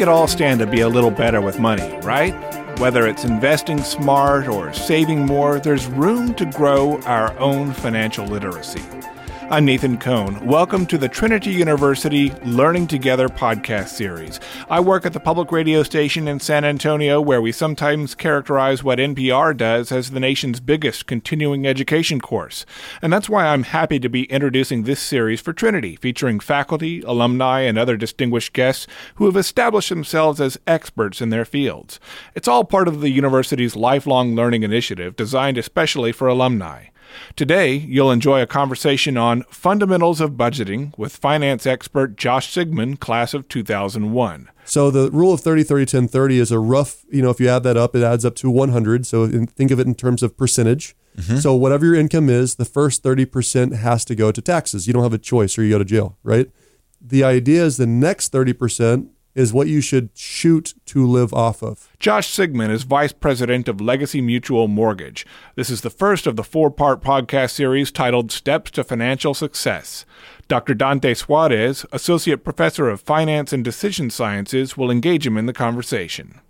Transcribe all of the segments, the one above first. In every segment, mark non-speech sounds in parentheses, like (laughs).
could all stand to be a little better with money, right? Whether it's investing smart or saving more, there's room to grow our own financial literacy. I'm Nathan Cone. Welcome to the Trinity University Learning Together podcast series. I work at the public radio station in San Antonio, where we sometimes characterize what NPR does as the nation's biggest continuing education course. And that's why I'm happy to be introducing this series for Trinity, featuring faculty, alumni, and other distinguished guests who have established themselves as experts in their fields. It's all part of the university's lifelong learning initiative designed especially for alumni. Today, you'll enjoy a conversation on fundamentals of budgeting with finance expert Josh Sigmund, class of 2001. So the rule of 30, 30, 10, 30 is a rough, you know, if you add that up, it adds up to 100. So in, think of it in terms of percentage. Mm-hmm. So whatever your income is, the first 30% has to go to taxes. You don't have a choice or you go to jail, right? The idea is the next 30% is what you should shoot to live off of. Josh Sigmund is Vice President of Legacy Mutual Mortgage. This is the first of the four part podcast series titled Steps to Financial Success. Dr. Dante Suarez, Associate Professor of Finance and Decision Sciences, will engage him in the conversation.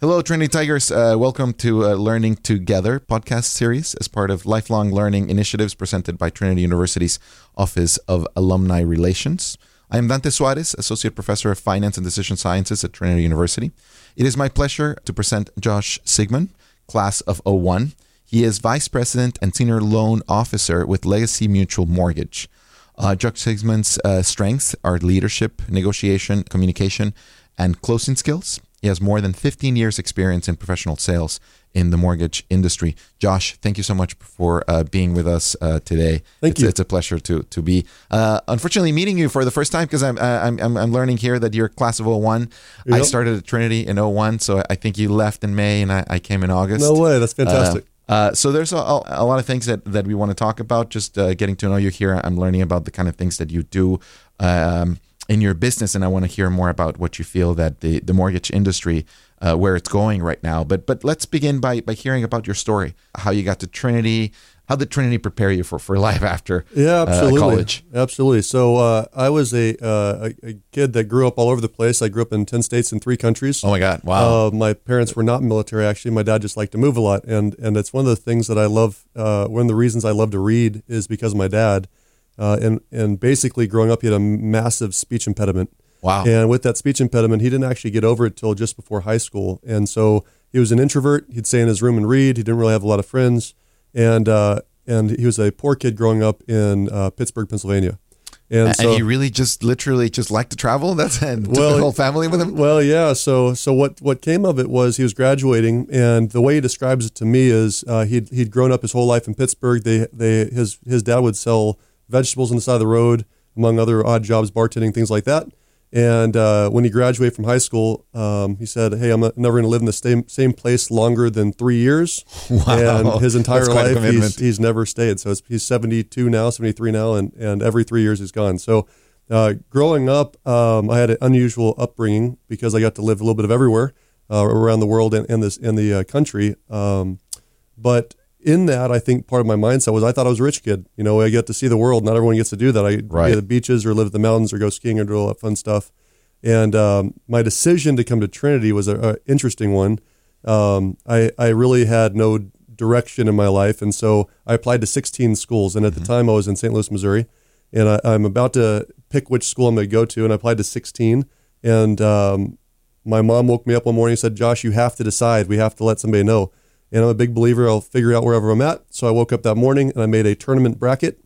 Hello, Trinity Tigers. Uh, welcome to uh, Learning Together podcast series as part of lifelong learning initiatives presented by Trinity University's Office of Alumni Relations. I am Dante Suarez, Associate Professor of Finance and Decision Sciences at Trinity University. It is my pleasure to present Josh Sigmund, class of 01. He is Vice President and Senior Loan Officer with Legacy Mutual Mortgage. Uh, Josh Sigmund's uh, strengths are leadership, negotiation, communication, and closing skills. He has more than 15 years' experience in professional sales in the mortgage industry. Josh, thank you so much for uh, being with us uh, today. Thank it's, you. It's a pleasure to to be. Uh, unfortunately, meeting you for the first time because I'm, uh, I'm I'm I'm learning here that you're class of 01. Yep. I started at Trinity in 01, so I think you left in May and I, I came in August. No way, that's fantastic. Uh, uh, so there's a, a, lot of things that, that we want to talk about. Just getting to know you here, I'm learning about the kind of things that you do. Um, in your business, and I want to hear more about what you feel that the, the mortgage industry, uh, where it's going right now. But but let's begin by by hearing about your story, how you got to Trinity, how did Trinity prepare you for, for life after yeah, absolutely. Uh, college? Absolutely. So uh, I was a, uh, a, a kid that grew up all over the place. I grew up in ten states and three countries. Oh my God! Wow. Uh, my parents were not military. Actually, my dad just liked to move a lot, and and it's one of the things that I love. Uh, one of the reasons I love to read is because of my dad. Uh, and and basically, growing up, he had a massive speech impediment. Wow. And with that speech impediment, he didn't actually get over it till just before high school. And so he was an introvert. He'd stay in his room and read. He didn't really have a lot of friends. And uh, and he was a poor kid growing up in uh, Pittsburgh, Pennsylvania. And, and so, he really just literally just liked to travel. (laughs) That's and well, the whole family with him. Well, yeah. So so what what came of it was he was graduating, and the way he describes it to me is uh, he'd he'd grown up his whole life in Pittsburgh. They they his his dad would sell vegetables on the side of the road, among other odd jobs, bartending, things like that. And uh, when he graduated from high school, um, he said, "Hey, I'm never going to live in the same same place longer than three years." (laughs) Wow, and his entire life, he's, he's never stayed. So he's 72 now, 73 now, and and every three years he's gone. So uh, growing up, um, I had an unusual upbringing because I got to live a little bit of everywhere uh, around the world and, and this in the uh, country. Um, but in that, I think part of my mindset was I thought I was a rich kid. You know, I get to see the world. Not everyone gets to do that. I right. go to the beaches or live at the mountains or go skiing or do all that fun stuff. And um, my decision to come to Trinity was an interesting one. Um, I, I really had no direction in my life. And so I applied to 16 schools. And at mm-hmm. the time, I was in St. Louis, Missouri. And I, am about to pick which school I'm going to go to. And I applied to 16. And um, my mom woke me up one morning and said, Josh, you have to decide. We have to let somebody know. And I'm a big believer I'll figure out wherever I'm at. So I woke up that morning and I made a tournament bracket.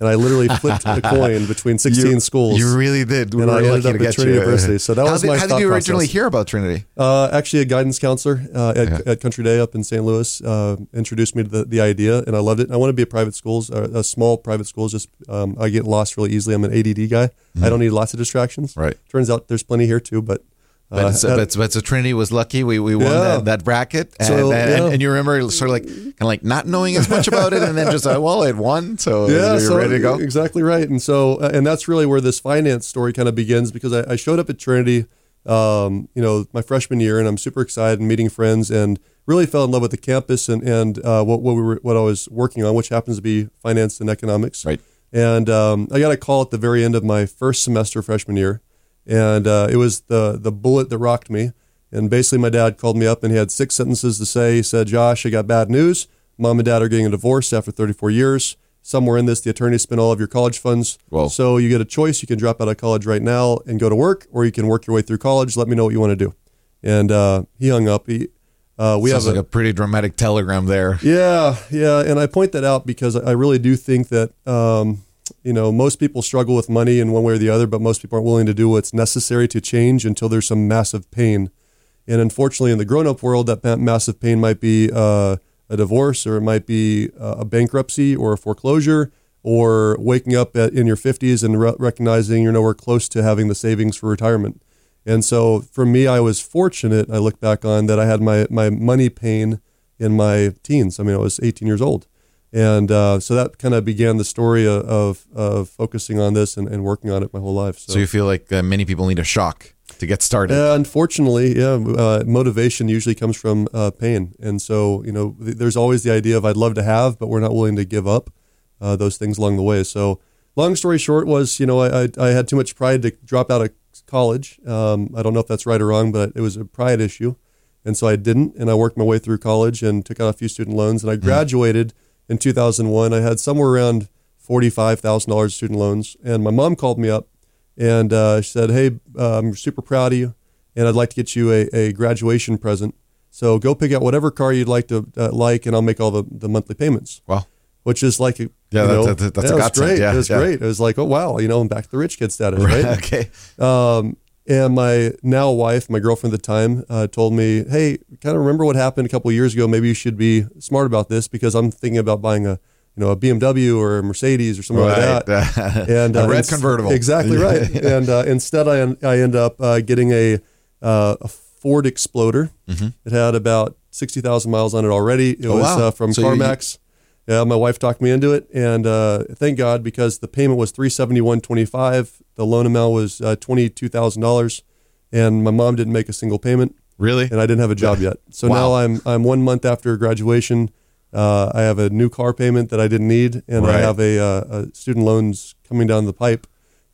And I literally flipped a (laughs) coin between 16 you, schools. You really did. We and I ended up at Trinity you. University. So that how was did, my How did you originally process. hear about Trinity? Uh, actually, a guidance counselor uh, at, at, Country Day up in St. Louis uh, introduced me to the, the idea, and I loved it. And I want to be a private schools, uh, a small private schools. Just um, I get lost really easily. I'm an ADD guy. Mm-hmm. I don't need lots of distractions. Right. Turns out there's plenty here too, but but, uh, so, but, but, so Trinity was lucky. We, we won yeah. that, that, bracket. And, so, and, yeah. and, you remember sort of like kind of like not knowing as much about it, and then just uh, well, it won, so yeah, you're so, ready to go. Exactly right. And so uh, and that's really where this finance story kind of begins because I, I showed up at Trinity, um, you know, my freshman year, and I'm super excited and meeting friends, and really fell in love with the campus and and uh, what what we were what I was working on, which happens to be finance and economics. Right. And um, I got a call at the very end of my first semester freshman year and uh, it was the the bullet that rocked me. And basically, my dad called me up and he had six sentences to say. He said, "Josh, I got bad news. Mom and dad are getting a divorce after 34 years. Somewhere in this, the attorney spent all of your college funds. Whoa. So you get a choice. You can drop out of college right now and go to work, or you can work your way through college. Let me know what you want to do." And uh, he hung up. He, uh, we Sounds have like a, pretty dramatic telegram there. yeah, yeah, and I point that out because I really do think that um, you know most people struggle with money in one way or the other, but most people aren't willing to do what's necessary to change until there's some massive pain. And unfortunately, in the grown-up world, that massive pain might be uh, a divorce, or it might be uh, a bankruptcy, or a foreclosure, or waking up at, in your 50s and re- recognizing you're nowhere close to having the savings for retirement. And so for me, I was fortunate. I look back on that I had my my money pain in my teens. I mean, I was 18 years old, and uh, so that kind of began the story of of, of focusing on this and, and working on it my whole life. So you feel like uh, many people need a shock to get started. Uh, unfortunately, yeah, uh, motivation usually comes from uh, pain, and so you know, th- there's always the idea of I'd love to have, but we're not willing to give up uh, those things along the way. So, long story short was, you know, I, I, I had too much pride to drop out of college. Um, I don't know if that's right or wrong, but it was a pride issue, and so I didn't, and I worked my way through college and took out a few student loans, and I graduated in 2001. I had somewhere around forty-five thousand dollars student loans, and my mom called me up and uh, she said, "Hey, uh, I'm super proud of you, and I'd like to get you a, a graduation present. So go pick out whatever car you'd like to uh, like, and I'll make all the, the monthly payments." Wow. Which is like, a, Yeah, you that- know, that- that's yeah, a godsend. great. Yeah, it was yeah. great. It was like, oh wow, you know, I'm back to the rich kid status, right? (laughs) okay. Um, and my now wife, my girlfriend at the time, uh, told me, "Hey, kind of remember what happened a couple of years ago? Maybe you should be smart about this because I'm thinking about buying a, you know, a BMW or a Mercedes or something like that." (laughs) and a uh, red convertible. Exactly right. (laughs) and uh, instead, I I end up uh, getting a uh, a Ford Exploder. It had about sixty thousand miles on it already. It Mm-hmm. Oh, was wow. uh, from So CarMax. Yeah, my wife talked me into it, and uh, thank God because the payment was three seventy one twenty five. The loan amount was uh, twenty two thousand dollars, and my mom didn't make a single payment, Really? and I didn't have a job (laughs) yet. So Wow. now I'm I'm one month after graduation. Uh, I have a new car payment that I didn't need, and I have a, uh, a student loans coming down the pipe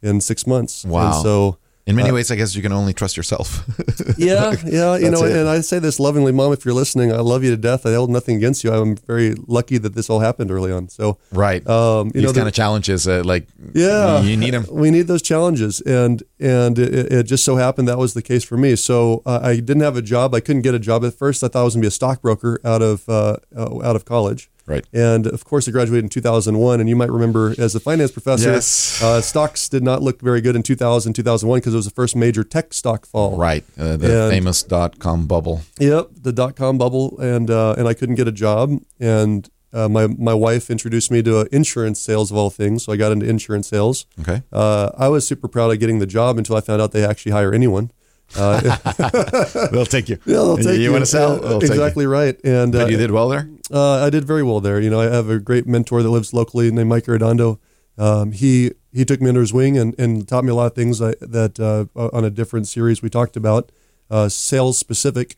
in six months. Wow. And so In many Uh, ways, I guess you can only trust yourself. (laughs) yeah, yeah, you know, it. and I say this lovingly, mom, if you're listening, I love you to death. I hold nothing against you. I'm very lucky that this all happened early on. So right. um, you These know, kind the- of challenges, uh, like, yeah, you need them. We need those challenges, and and it, it just so happened that was the case for me. So uh, I didn't have a job. I couldn't get a job at first. I thought I was going to be a stockbroker out of uh, uh, out of college. Right. And of course, I graduated in 2001. And you might remember, as a finance professor, Yes. uh, stocks did not look very good in 2000, 2001 because it was the first major tech stock fall. Right. Uh, the And- famous dot com bubble. Yep, the dot com bubble, and uh, and I couldn't get a job, and uh, my my wife introduced me to uh, insurance sales of all things, so I got into insurance sales. Okay. Uh, I was super proud of getting the job until I found out they actually hire anyone. Uh, (laughs) They'll take you. (laughs) yeah, they'll take you. You want to sell? Yeah, They'll take you. exactly right, and uh, you did well there? Uh, I did very well there. You know, I have a great mentor that lives locally named Mike Arredondo. Um, he he took me under his wing and, and taught me a lot of things I, that uh, on a different series we talked about, uh, sales specific.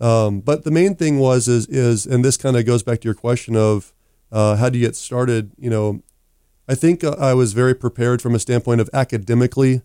Um, but the main thing was is is and this kind of goes back to your question of uh, how do you get started? You know, I think uh, I was very prepared from a standpoint of academically.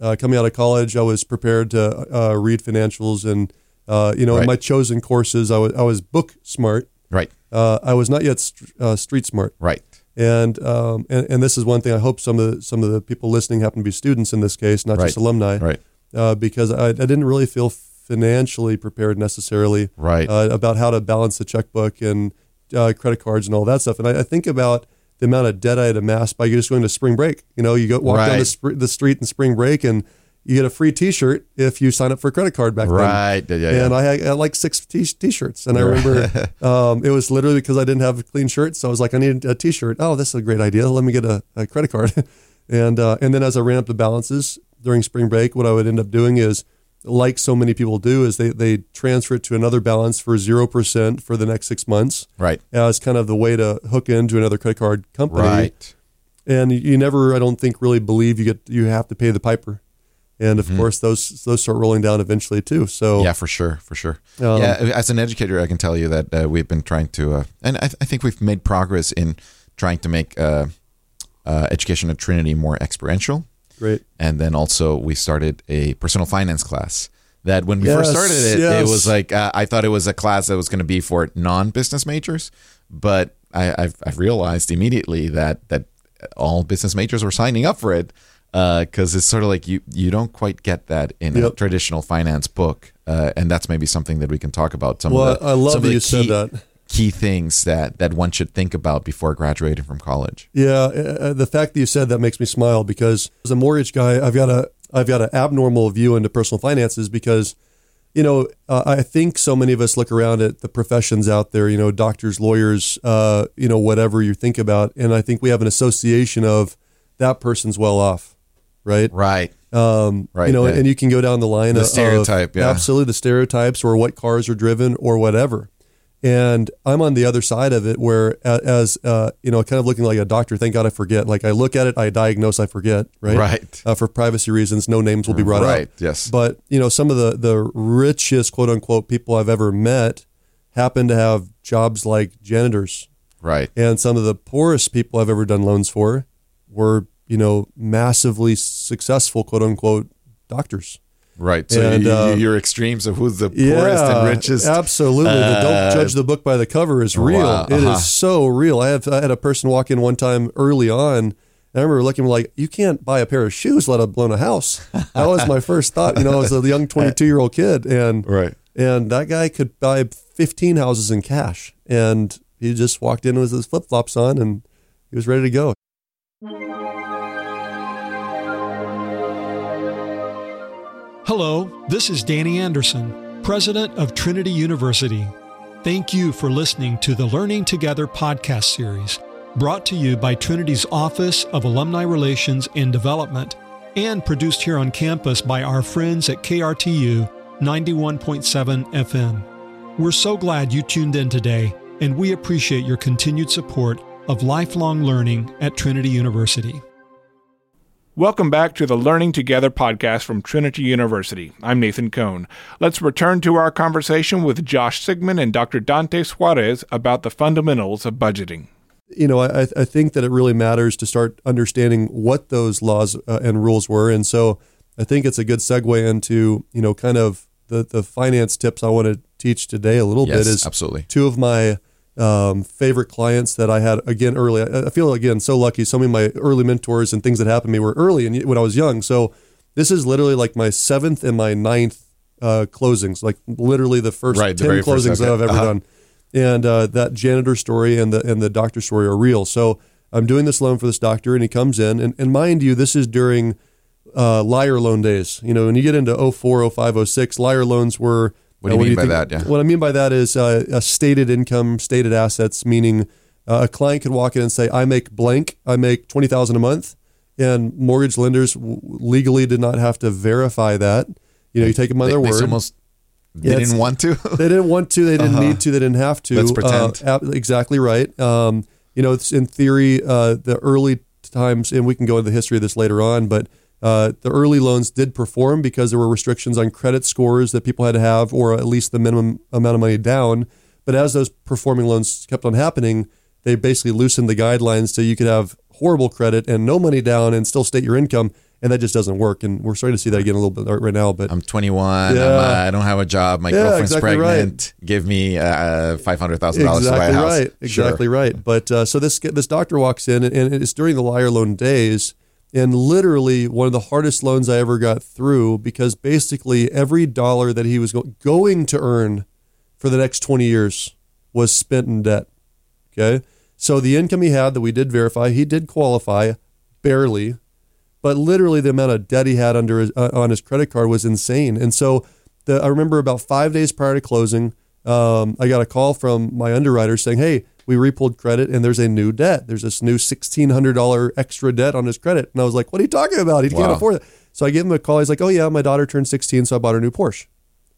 Uh, coming out of college, I was prepared to uh, read financials and uh, you know in my chosen courses, I was I was book smart. Right. Uh, I was not yet st- uh, street smart, Right. and, um, and and this is one thing. I hope some of the, some of the people listening happen to be students in this case, not just alumni, Right. uh, because I, I didn't really feel financially prepared necessarily Right. uh, about how to balance the checkbook and uh, credit cards and all that stuff. And I, I think about the amount of debt I had amassed by just going to spring break. You know, you go walk down the, sp- the street in spring break and you get a free T-shirt if you sign up for a credit card back then. Right. Yeah, yeah, And. I had, I had like six t- t-shirts, and I remember (laughs) um, it was literally because I didn't have a clean shirt, so I was like, I need a t-shirt. Oh, this is a great idea. Let me get a, a credit card. (laughs) and uh, and then as I ran up the balances during spring break, what I would end up doing is, like so many people do, is they they transfer it to another balance for zero percent for the next six months Right. as kind of the way to hook into another credit card company Right. and you never i don't think really believe you get you have to pay the piper and of course those those start rolling down eventually too so Mm-hmm. Yeah, for sure, for sure. Um, yeah, as an educator, I can tell you that uh, we've been trying to, uh, and I, I think we've made progress in trying to make uh, uh, education at Trinity more experiential. Great. And then also we started a personal finance class. That when we Yes, first started it, yes. it was like uh, I thought it was a class that was going to be for non-business majors, but I, I've, I've realized immediately that that all business majors were signing up for it because it's sort of like you you don't quite get that in a traditional finance book, uh, and that's maybe something that we can talk about. Some Well, of the, I love that you said that. key things that that one should think about before graduating from college. Yeah, uh, the fact that you said that makes me smile because as a mortgage guy, I've got a I've got an abnormal view into personal finances because, you know, uh, I think so many of us look around at the professions out there, you know, doctors, lawyers, uh, you know, whatever you think about, and I think we have an association of that person's well off, right? Right. Um, Right, You know, and you can go down the line The of stereotype, yeah. absolutely the stereotypes or what cars are driven or whatever. And I'm on the other side of it, where as uh, you know, kind of looking like a doctor. Thank God I forget. Like I look at it, I diagnose, I forget. Right. Right. Uh, for privacy reasons, no names will be brought Right, up. Right. Yes. But you know, some of the the richest quote unquote people I've ever met happen to have jobs like janitors, Right. and some of the poorest people I've ever done loans for were you know massively successful quote unquote doctors. Right. So And, you, uh, your extremes of who's the poorest and richest. Absolutely. uh, don't judge the book by the cover is real. wow, It is uh-huh. so real. I have I had a person walk in one time early on. And I remember looking like, you can't buy a pair of shoes, let alone a house. That was my first thought. You know, as a young (laughs) 22 year old kid, and Right. and that guy could buy 15 houses in cash, and he just walked in with his flip flops on, and he was ready to go. Hello, this is Danny Anderson, President of Trinity University. Thank you for listening to the Learning Together podcast series, brought to you by Trinity's Office of Alumni Relations and Development, and produced here on campus by our friends at KRTU 91.7 FM. We're so glad you tuned in today, and we appreciate your continued support of lifelong learning at Trinity University. Welcome back to the Learning Together podcast from Trinity University. I'm Nathan Cone. Let's return to our conversation with Josh Sigmund and Dr. Dante Suarez about the fundamentals of budgeting. you know, I, I think that it really matters to start understanding what those laws uh, and rules were. And so I think it's a good segue into, you know, kind of the, the finance tips I want to teach today a little Yes, bit is absolutely. two of my um, favorite clients that I had again early. I, I feel again so lucky. So many of my early mentors and things that happened to me were early and when I was young. So this is literally like my seventh and my ninth uh, closings, like literally the first Right, the 10 first, closings that. I've ever Uh-huh. done and uh, that janitor story and the and the doctor story are real. So I'm doing this loan for this doctor, and he comes in, and, and mind you, this is during uh, liar loan days. You know, when you get into 04, 05, 06, liar loans were. What do you uh, mean by that? Yeah. What I mean by that is uh, a stated income, stated assets, meaning uh, a client could walk in and say, "I make blank, I make twenty thousand a month," and mortgage lenders w- legally did not have to verify that. You know, you take them They, their they word almost they Yeah, didn't want to. (laughs) they didn't want to. They didn't need to. They didn't have to. Uh-huh. Let's pretend. Uh, ab- exactly right. Um, you know, it's in theory, uh, the early times, and we can go into the history of this later on, but uh, the early loans did perform because there were restrictions on credit scores that people had to have, or at least the minimum amount of money down. But as those performing loans kept on happening, they basically loosened the guidelines so you could have horrible credit and no money down and still state your income. And that just doesn't work. And we're starting to see that again a little bit right now. But I'm 21. I'm, Yeah. uh, I don't have a job. My Yeah, girlfriend's exactly pregnant. Give me uh, five hundred thousand dollars to buy a house. right exactly right but uh, so this this doctor walks in and, and it's during the liar loan days and literally one of the hardest loans i ever got through because basically every dollar that he was go- going to earn for the next 20 years was spent in debt okay so the income he had that we did verify he did qualify barely but literally the amount of debt he had under his, uh, on his credit card was insane. And so the, I remember about five days prior to closing, um, I got a call from my underwriter saying, "Hey, we repulled credit and there's a new debt. There's this new sixteen hundred dollar extra debt on his credit." And I was like, "What are you talking about? He can't afford it." So I gave him a call. He's like, "Oh yeah, my daughter turned sixteen, so I bought her a new Porsche."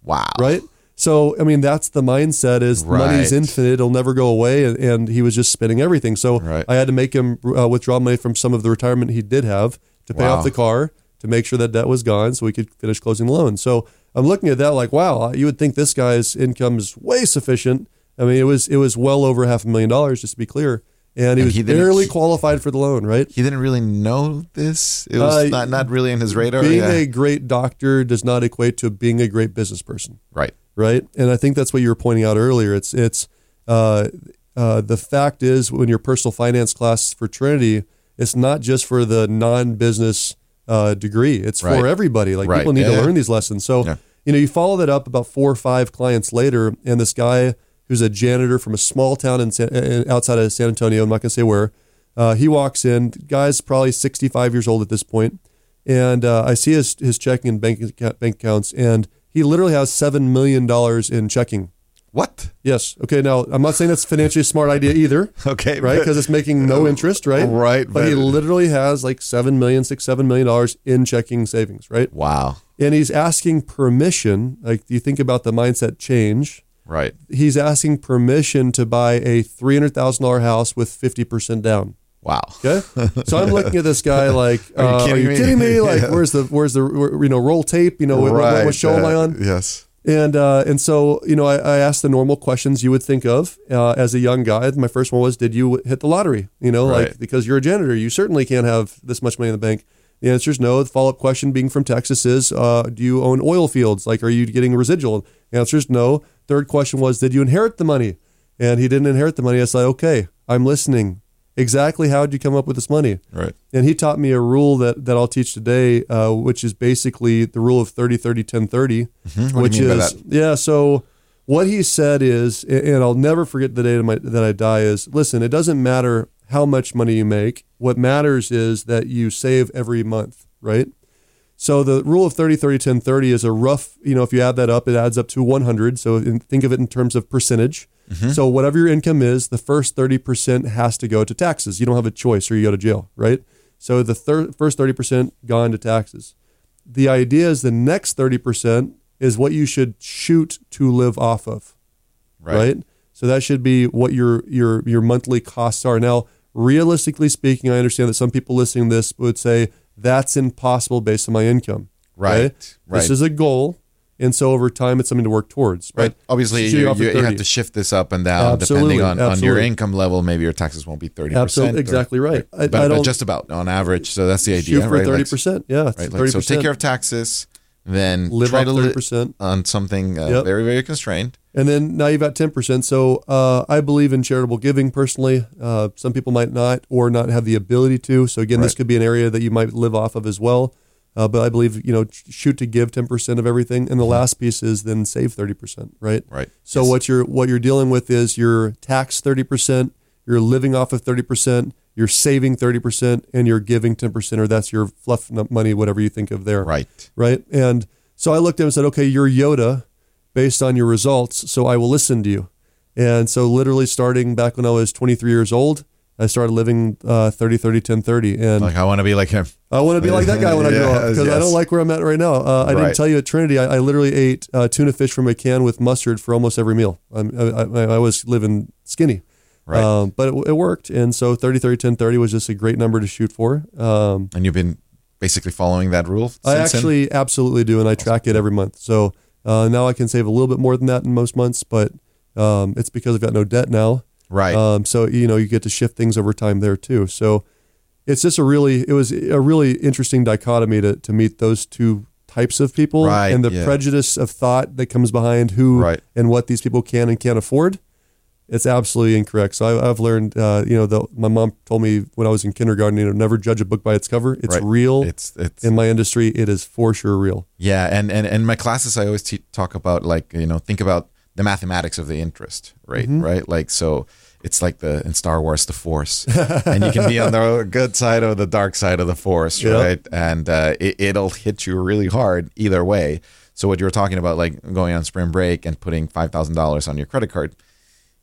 Wow. Right. So I mean, that's the mindset: is money's infinite; it'll never go away. And, and he was just spending everything. So Right. I had to make him uh, withdraw money from some of the retirement he did have to pay Wow. off the car to make sure that debt was gone, so we could finish closing the loan. So I'm looking at that like, wow, you would think this guy's income is way sufficient. I mean, it was it was well over half a million dollars, just to be clear. and he And was he barely qualified for the loan. Right? He didn't really know this. It was Uh, not not really in his radar. Being yeah. a great doctor does not equate to being a great business person. right. right? And I think that's what you were pointing out earlier. It's it's uh, uh, the fact is when your personal finance class for Trinity, it's not just for the non-business uh, degree. It's Right. for everybody. Like Right. people need Yeah, to learn these lessons. So Yeah. you know, you follow that up about four or five clients later, and this guy who's a janitor from a small town in San, outside of San Antonio. I'm not going to say where. Uh, he walks in. The guy's probably 65 years old at this point, and uh, I see his his checking and bank account- bank accounts, and he literally has seven million dollars in checking. What? Yes. Okay. Now I'm not saying that's financially a smart idea either, (laughs) Okay. right? Because it's making no interest, right? Right, But, he literally has like seven million, six, seven million dollars in checking savings, right? Wow. And he's asking permission. Like, do you think about the mindset change? Right. He's asking permission to buy a three hundred thousand dollar house with fifty percent down. Wow. Okay, so I'm looking at this guy (laughs) like, Are you uh, kidding are you me? kidding me? Like, Yeah. where's the where's the you know roll tape? You know, what, what, what show am I on? Yes. And uh, and so you know, I, I asked the normal questions you would think of uh, as a young guy. My first one was, "Did you hit the lottery?" You know, like because you're a janitor, you certainly can't have this much money in the bank. The answer is no. The follow up question, being from Texas, is, uh, "Do you own oil fields? Like, are you getting residual?" The answer is no. Third question was, "Did you inherit the money?" And he didn't inherit the money. I said, "Okay, I'm listening. Exactly how did you come up with this money?" Right. And he taught me a rule that, that I'll teach today, uh, which is basically the rule of 30, 30, 10, 30, Mm-hmm. What do you which is, that? yeah. So what he said is, and I'll never forget the day that, my, that I die is, listen, it doesn't matter how much money you make. What matters is that you save every month, right? So the rule of 30, 30, 10, 30 is a rough, you know, if you add that up, it adds up to 100. So in, think of it in terms of percentage. Mm-hmm. So whatever your income is, the first 30% has to go to taxes. You don't have a choice or you go to jail, right? So the thir- first 30% gone to taxes. The idea is the next 30% is what you should shoot to live off of right. So that should be what your your your monthly costs are. Now, realistically speaking, I understand that some people listening to this would say that's impossible based on my income. Right, This right. is a goal, and so over time, it's something to work towards. Right. Obviously, you, you, you have to shift this up and down Absolutely, depending on, on your income level. Maybe your taxes won't be 30%. Absolutely, or- exactly right. I- but, I but just about on average. So that's the idea, shoot for right? thirty Like, percent. Yeah, right? Like, so take care of taxes, then live try to live percent on something uh, Yep. very, very constrained. And then now you've got 10%. So uh, I believe in charitable giving personally. Uh, some people might not or not have the ability to. So again, this could be an area that you might live off of as well. Uh, but I believe, you know, shoot to give 10% of everything. And the last piece is then save 30%, right? Right. So Yes. what you're what you're dealing with is you're tax 30%, you're living off of 30%, you're saving 30%, and you're giving 10%, or that's your fluff money, whatever you think of there Right. right? And so I looked at him and said, okay, you're Yoda based on your results, so I will listen to you. And so literally starting back when I was 23 years old, I started living uh, 30, 30, 10, 30. And Like, I want to be like him. I want to be like that guy when I (laughs) grow up Yes, because I don't like where I'm at right now. Uh, I Right. didn't tell you at Trinity, I, I literally ate uh, tuna fish from a can with mustard for almost every meal. I'm, I, I, I was living skinny. Right. Um, but it, it worked. And so 30, 30, 10, 30 was just a great number to shoot for. Um, And you've been basically following that rule I then? actually absolutely do, and I track it every month. So uh, now I can save a little bit more than that in most months, but um, it's because I've got no debt now. Right. Um, so you know you get to shift things over time there too. So it's just a really it was a really interesting dichotomy to to meet those two types of people Right, and the yeah. prejudice of thought that comes behind who Right. and what these people can and can't afford. It's absolutely incorrect. So I, I've learned, uh, you know, the, my mom told me when I was in kindergarten, you know, never judge a book by its cover. It's Right. real It's it's in my industry. It is for sure real. Yeah, and and in my classes, I always te- talk about like you know think about the mathematics of the interest right? Mm-hmm. right? Like so, it's like the in Star Wars the Force, (laughs) and you can be on the good side or the dark side of the Force, Yeah. right? And uh, it, it'll hit you really hard either way. So what you were talking about, like going on spring break and putting five thousand dollars on your credit card,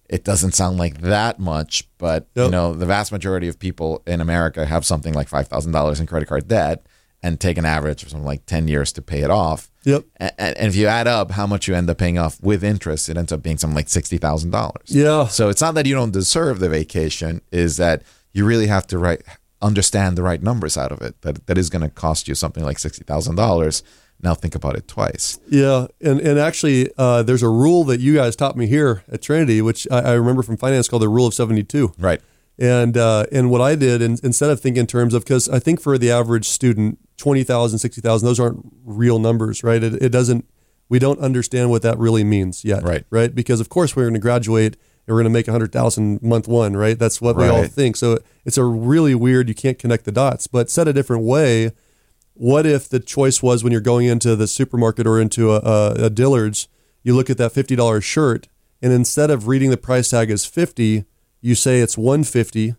it doesn't sound like that much, but you know the vast majority of people in America have something like five thousand dollars in credit card debt and take an average of something like ten years to pay it off. Yep. And, and if you add up how much you end up paying off with interest, it ends up being something like sixty thousand dollars. Yeah. So it's not that you don't deserve the vacation; is that you really have to right understand the right numbers out of it. That that is going to cost you something like sixty thousand dollars. Now think about it twice. Yeah, and and actually, uh, there's a rule that you guys taught me here at Trinity, which I, I remember from finance called the Rule of 72. Right. And uh, and what I did, in, instead of thinking in terms of, because I think for the average student, 20,000, 60,000, those aren't real numbers, right? It, it doesn't, we don't understand what that really means yet. Right. Right. Because of course we're going to graduate and we're going to make 100,000 month one, right? That's what we all think. So it's a really weird, you can't connect the dots. But said a different way, what if the choice was when you're going into the supermarket or into a, a, a Dillard's, you look at that $50 shirt and instead of reading the price tag as 50, you say it's 150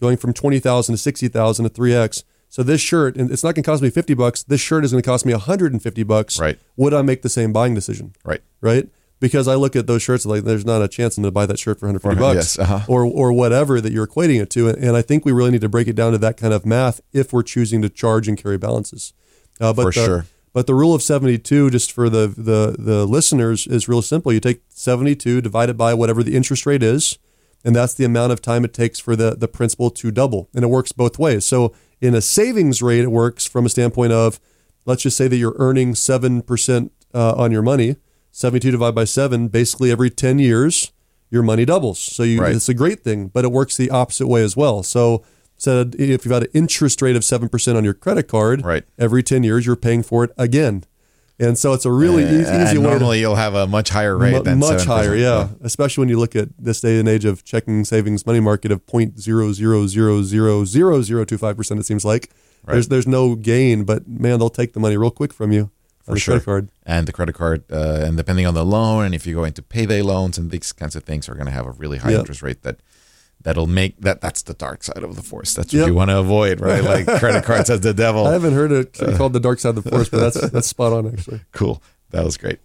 going from 20,000 to 60,000 to 3x. So this shirt, and it's not going to cost me 50 bucks. This shirt is going to cost me 150 bucks. Right. Would I make the same buying decision? Right. Right. Because I look at those shirts like there's not a chance I'm going to buy that shirt for 150 For- bucks yes, uh-huh. or or whatever that you're equating it to. And, I think we really need to break it down to that kind of math if we're choosing to charge and carry balances. Uh, but For the, sure. But the rule of 72, just for the, the the listeners, is real simple. You take 72 divided by whatever the interest rate is, and that's the amount of time it takes for the the principal to double. And it works both ways. So in a savings rate, it works from a standpoint of, let's just say that you're earning seven percent uh, on your money. 72 divided by seven, basically every 10 years, your money doubles. So you, Right. it's a great thing, but it works the opposite way as well. So said if you've got an interest rate of 7% on your credit card, Right. every 10 years you're paying for it again. And so it's a really e- easy, Uh, and way normally you'll have a much higher rate to than much 7%. higher, yeah. Especially when you look at this day and age of checking savings money market of 0.0000025% it seems like. There's there's no gain, but man, they'll take the money real quick from you on the sure. credit card. and the credit card, uh, and depending on the loan, and if you go into payday loans and these kinds of things, are going to have a really high Yeah. interest rate that that'll make that. That's the dark side of the force. That's what Yep. you want to avoid, right? Like (laughs) credit cards as the devil. I haven't heard it called the dark side of the force, but that's that's spot on actually. (laughs) cool. That was great.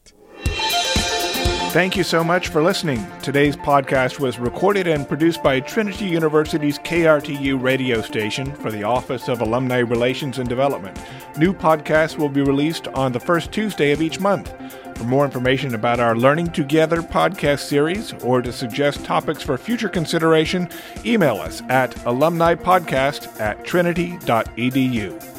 Thank you so much for listening. Today's podcast was recorded and produced by Trinity University's KRTU radio station for the Office of Alumni Relations and Development. New podcasts will be released on the first Tuesday of each month. For more information about our Learning Together podcast series or to suggest topics for future consideration, email us at alumnipodcast at trinity.edu.